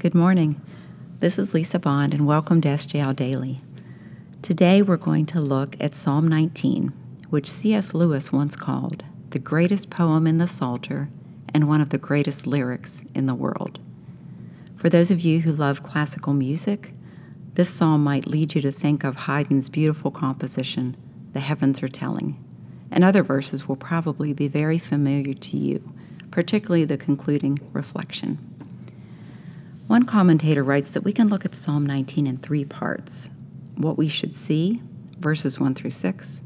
Good morning. This is Lisa Bond, and welcome to SJL Daily. Today we're going to look at Psalm 19, which C.S. Lewis once called the greatest poem in the Psalter and one of the greatest lyrics in the world. For those of you who love classical music, this psalm might lead you to think of Haydn's beautiful composition, The Heavens Are Telling, and other verses will probably be very familiar to you, particularly the concluding reflection. One commentator writes that we can look at Psalm 19 in three parts what we should see, verses 1 through 6,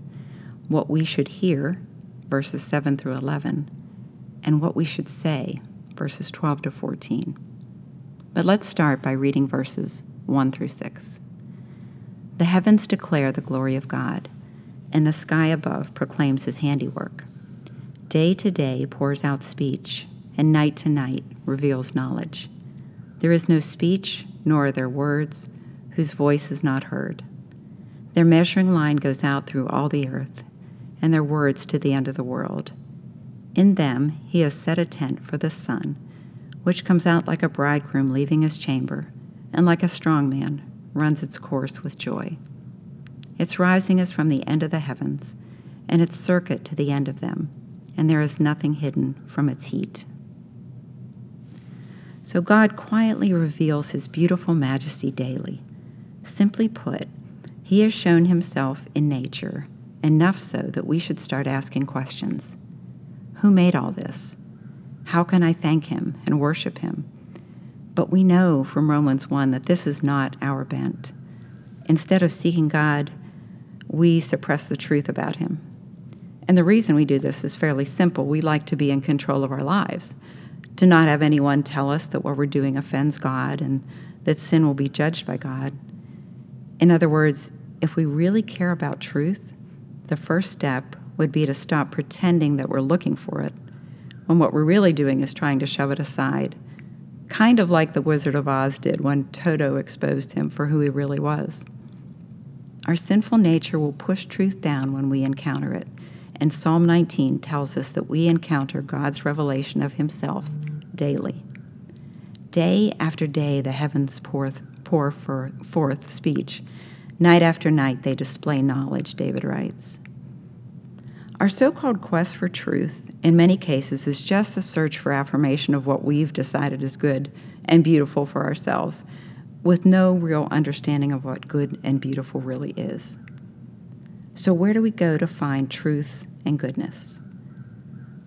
what we should hear, verses 7 through 11, and what we should say, verses 12 to 14. But let's start by reading verses 1 through 6. The heavens declare the glory of God, and the sky above proclaims his handiwork. Day to day pours out speech, and night to night reveals knowledge. There is no speech, nor are there words, whose voice is not heard. Their measuring line goes out through all the earth, and their words to the end of the world. In them he has set a tent for the sun, which comes out like a bridegroom leaving his chamber, and like a strong man runs its course with joy. Its rising is from the end of the heavens, and its circuit to the end of them, and there is nothing hidden from its heat. So God quietly reveals his beautiful majesty daily. Simply put, he has shown himself in nature, enough so that we should start asking questions. Who made all this? How can I thank him and worship him? But we know from Romans 1 that this is not our bent. Instead of seeking God, we suppress the truth about him. And the reason we do this is fairly simple. We like to be in control of our lives to not have anyone tell us that what we're doing offends God and that sin will be judged by God. In other words, if we really care about truth, the first step would be to stop pretending that we're looking for it when what we're really doing is trying to shove it aside, kind of like the Wizard of Oz did when Toto exposed him for who he really was. Our sinful nature will push truth down when we encounter it and Psalm 19 tells us that we encounter God's revelation of Himself daily. Day after day, the heavens pour, forth speech. Night after night, they display knowledge, David writes. Our so called quest for truth, in many cases, is just a search for affirmation of what we've decided is good and beautiful for ourselves, with no real understanding of what good and beautiful really is. So, where do we go to find truth and goodness.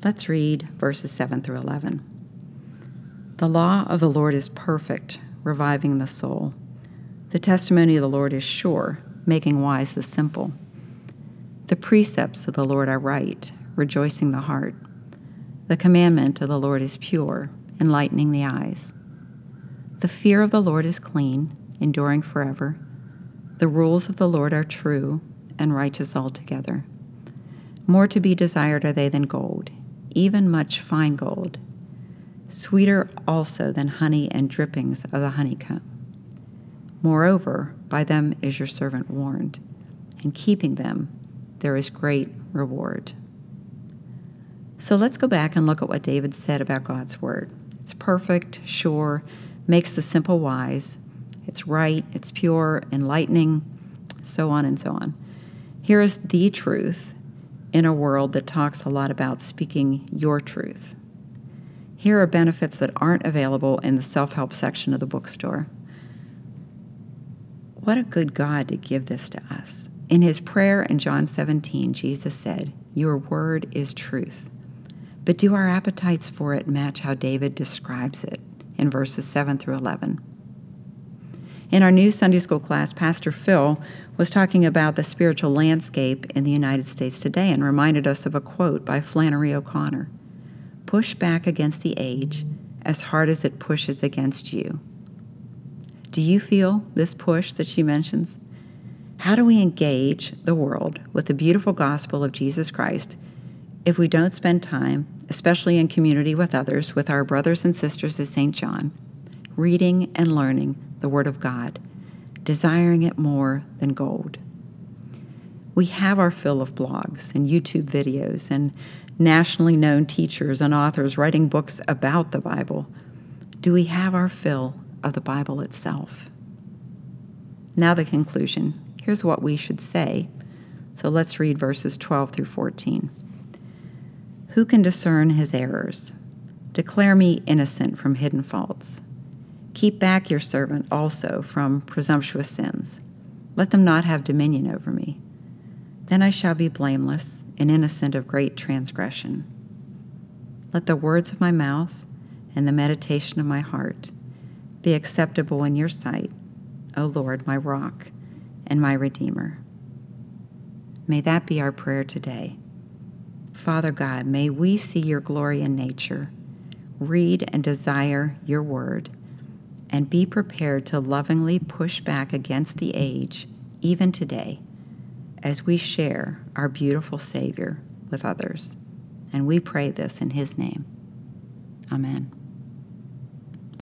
Let's read verses 7 through 11. The law of the Lord is perfect, reviving the soul. The testimony of the Lord is sure, making wise the simple. The precepts of the Lord are right, rejoicing the heart. The commandment of the Lord is pure, enlightening the eyes. The fear of the Lord is clean, enduring forever. The rules of the Lord are true and righteous altogether. More to be desired are they than gold, even much fine gold, sweeter also than honey and drippings of the honeycomb. Moreover, by them is your servant warned. In keeping them, there is great reward. So let's go back and look at what David said about God's word. It's perfect, sure, makes the simple wise. It's right, it's pure, enlightening, so on and so on. Here is the truth in a world that talks a lot about speaking your truth. Here are benefits that aren't available in the self help section of the bookstore. What a good God to give this to us. In his prayer in John 17, Jesus said, Your word is truth. But do our appetites for it match how David describes it in verses 7 through 11? In our new Sunday school class, Pastor Phil was talking about the spiritual landscape in the United States today and reminded us of a quote by Flannery O'Connor Push back against the age as hard as it pushes against you. Do you feel this push that she mentions? How do we engage the world with the beautiful gospel of Jesus Christ if we don't spend time, especially in community with others, with our brothers and sisters at St. John, reading and learning the Word of God? desiring it more than gold. We have our fill of blogs and YouTube videos and nationally known teachers and authors writing books about the Bible. Do we have our fill of the Bible itself. Now, the conclusion. Here's what we should say. So let's read verses 12 through 14. Who can discern his errors? Declare me innocent from hidden faults. Keep back your servant also from presumptuous sins. Let them not have dominion over me. Then I shall be blameless and innocent of great transgression. Let the words of my mouth and the meditation of my heart be acceptable in your sight, O Lord, my rock and my redeemer. May that be our prayer today. Father God, may we see your glory in nature, read and desire your word, and be prepared to lovingly push back against the age, even today, as we share our beautiful Savior with others. And we pray this in his name. Amen.